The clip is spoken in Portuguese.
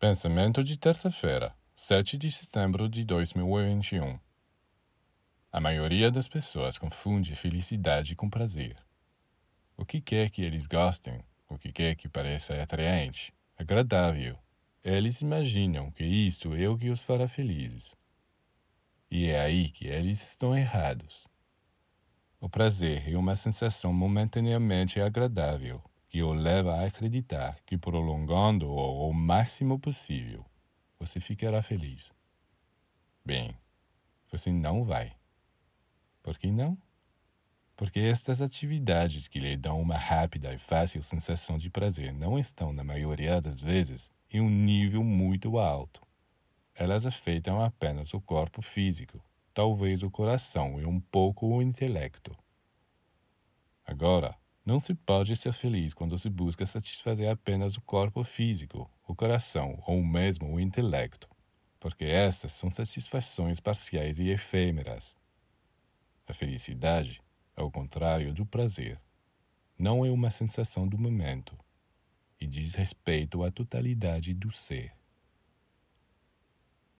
Pensamento de terça-feira, 7 de setembro de 2021. A maioria das pessoas confunde felicidade com prazer. O que quer que eles gostem, o que quer que pareça atraente, agradável, eles imaginam que isto é o que os fará felizes. E é aí que eles estão errados. O prazer é uma sensação momentaneamente agradável que o leva a acreditar que prolongando-o ao máximo possível, você ficará feliz. Bem, você não vai. Por que não? Porque estas atividades que lhe dão uma rápida e fácil sensação de prazer não estão, na maioria das vezes, em um nível muito alto. Elas afetam apenas o corpo físico, talvez o coração e um pouco o intelecto. Agora, não se pode ser feliz quando se busca satisfazer apenas o corpo físico, o coração ou mesmo o intelecto, porque estas são satisfações parciais e efêmeras. A felicidade, ao contrário do prazer, não é uma sensação do momento e diz respeito à totalidade do ser.